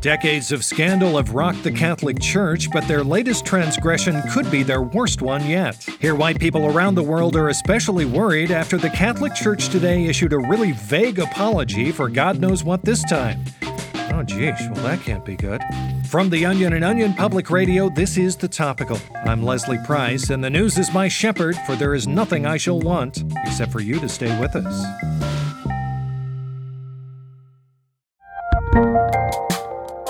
Decades of scandal have rocked the Catholic Church, but their latest transgression could be their worst one yet. Here, white people around the world are especially worried after the Catholic Church today issued a really vague apology for God knows what this time. Oh, geez, well, that can't be good. From the Onion and Onion Public Radio, this is The Topical. I'm Leslie Price, and the news is my shepherd, for there is nothing I shall want except for you to stay with us.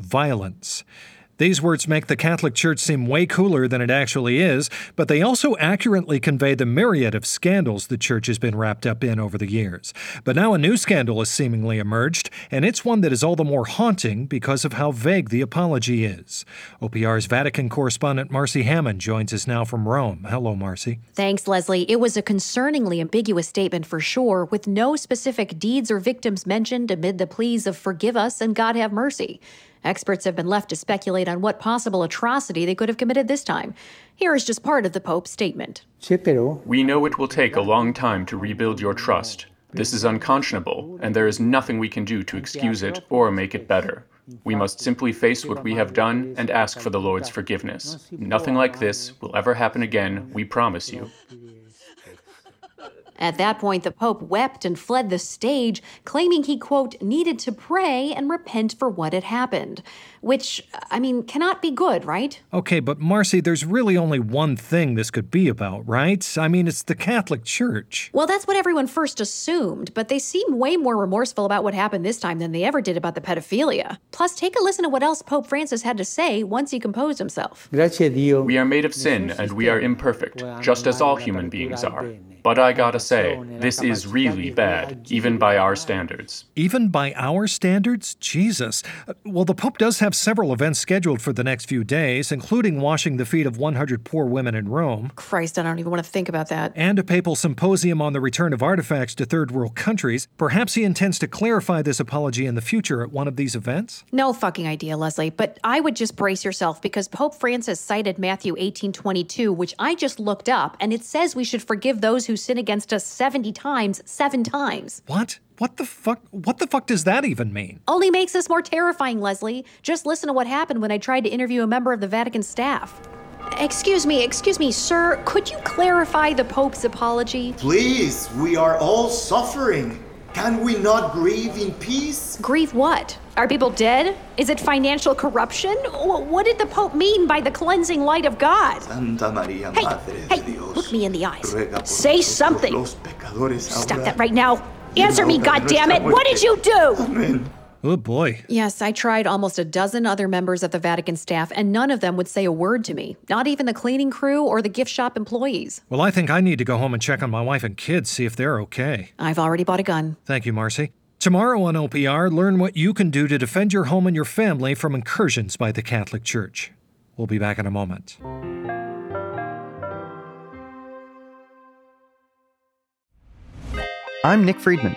violence. These words make the Catholic Church seem way cooler than it actually is, but they also accurately convey the myriad of scandals the Church has been wrapped up in over the years. But now a new scandal has seemingly emerged, and it's one that is all the more haunting because of how vague the apology is. OPR's Vatican correspondent Marcy Hammond joins us now from Rome. Hello, Marcy. Thanks, Leslie. It was a concerningly ambiguous statement for sure, with no specific deeds or victims mentioned amid the pleas of forgive us and God have mercy. Experts have been left to speculate on what possible atrocity they could have committed this time. Here is just part of the Pope's statement. We know it will take a long time to rebuild your trust. This is unconscionable, and there is nothing we can do to excuse it or make it better. We must simply face what we have done and ask for the Lord's forgiveness. Nothing like this will ever happen again, we promise you. At that point, the Pope wept and fled the stage, claiming he, quote, needed to pray and repent for what had happened. Which, I mean, cannot be good, right? Okay, but Marcy, there's really only one thing this could be about, right? I mean, it's the Catholic Church. Well, that's what everyone first assumed, but they seem way more remorseful about what happened this time than they ever did about the pedophilia. Plus, take a listen to what else Pope Francis had to say once he composed himself. We are made of sin and we are imperfect, just as all human beings are. But I gotta say, this is really bad, even by our standards. Even by our standards? Jesus. Uh, well, the Pope does have several events scheduled for the next few days, including washing the feet of 100 poor women in Rome. Christ, I don't even want to think about that. And a papal symposium on the return of artifacts to third world countries. Perhaps he intends to clarify this apology in the future at one of these events? No fucking idea, Leslie, but I would just brace yourself because Pope Francis cited Matthew 18:22, which I just looked up, and it says we should forgive those who sin against us 70 times, 7 times. What? What the fuck? What the fuck does that even mean? Only makes this more terrifying, Leslie. Just listen to what happened when I tried to interview a member of the Vatican staff. Excuse me, excuse me, sir. Could you clarify the Pope's apology? Please, we are all suffering. Can we not grieve in peace? Grieve what? Are people dead? Is it financial corruption? What did the Pope mean by the cleansing light of God? Santa Maria, hey, Madre hey, de Dios, look me in the eyes. Say something. Stop that right now. Answer me, goddammit! What did you do? Amen. Oh boy. Yes, I tried almost a dozen other members of the Vatican staff, and none of them would say a word to me. Not even the cleaning crew or the gift shop employees. Well, I think I need to go home and check on my wife and kids, see if they're okay. I've already bought a gun. Thank you, Marcy. Tomorrow on OPR, learn what you can do to defend your home and your family from incursions by the Catholic Church. We'll be back in a moment. I'm Nick Friedman,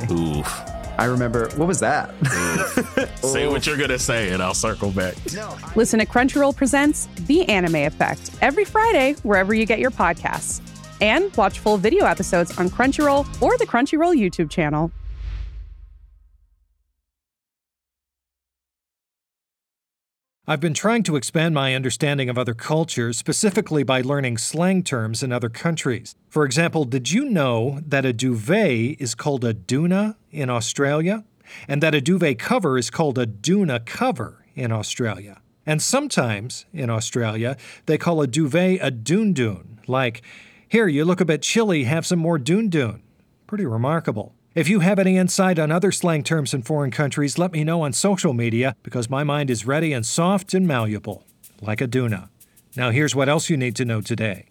Hi. Oof. I remember, what was that? Say what you're gonna say, and I'll circle back. Listen to Crunchyroll Presents The Anime Effect every Friday, wherever you get your podcasts. And watch full video episodes on Crunchyroll or the Crunchyroll YouTube channel. I've been trying to expand my understanding of other cultures, specifically by learning slang terms in other countries. For example, did you know that a duvet is called a doona in Australia? And that a duvet cover is called a doona cover in Australia. And sometimes in Australia, they call a duvet a doon, like, here, you look a bit chilly, have some more doon. Pretty remarkable. If you have any insight on other slang terms in foreign countries, let me know on social media because my mind is ready and soft and malleable, like a doona. Now, here's what else you need to know today.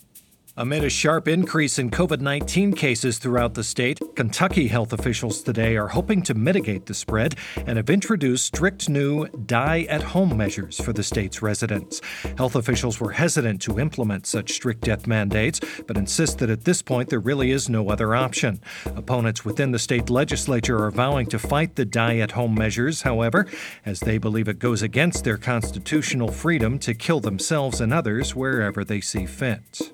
Amid a sharp increase in COVID 19 cases throughout the state, Kentucky health officials today are hoping to mitigate the spread and have introduced strict new die at home measures for the state's residents. Health officials were hesitant to implement such strict death mandates, but insist that at this point there really is no other option. Opponents within the state legislature are vowing to fight the die at home measures, however, as they believe it goes against their constitutional freedom to kill themselves and others wherever they see fit.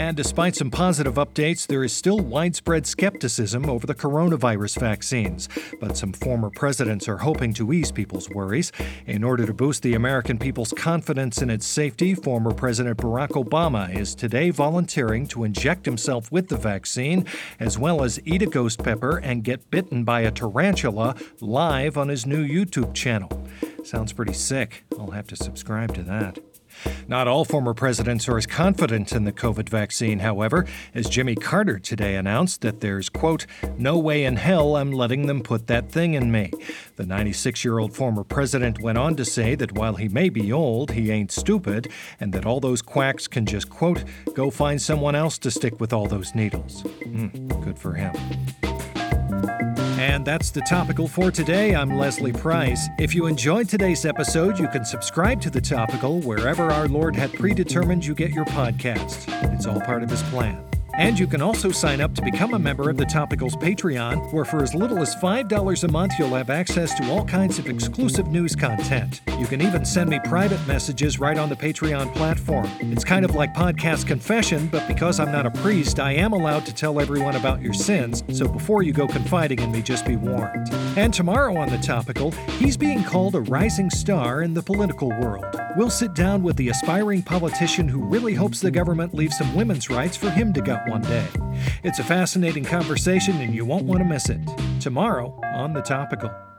And despite some positive updates, there is still widespread skepticism over the coronavirus vaccines. But some former presidents are hoping to ease people's worries. In order to boost the American people's confidence in its safety, former President Barack Obama is today volunteering to inject himself with the vaccine, as well as eat a ghost pepper and get bitten by a tarantula live on his new YouTube channel. Sounds pretty sick. I'll have to subscribe to that. Not all former presidents are as confident in the COVID vaccine, however, as Jimmy Carter today announced that there's, quote, no way in hell I'm letting them put that thing in me. The 96 year old former president went on to say that while he may be old, he ain't stupid, and that all those quacks can just, quote, go find someone else to stick with all those needles. Mm, good for him. And that's the topical for today. I'm Leslie Price. If you enjoyed today's episode, you can subscribe to the topical wherever our Lord had predetermined you get your podcast. It's all part of his plan. And you can also sign up to become a member of the Topicals Patreon, where for as little as $5 a month, you'll have access to all kinds of exclusive news content. You can even send me private messages right on the Patreon platform. It's kind of like podcast confession, but because I'm not a priest, I am allowed to tell everyone about your sins, so before you go confiding in me, just be warned. And tomorrow on the Topical, he's being called a rising star in the political world. We'll sit down with the aspiring politician who really hopes the government leaves some women's rights for him to gut one day. It's a fascinating conversation, and you won't want to miss it. Tomorrow on The Topical.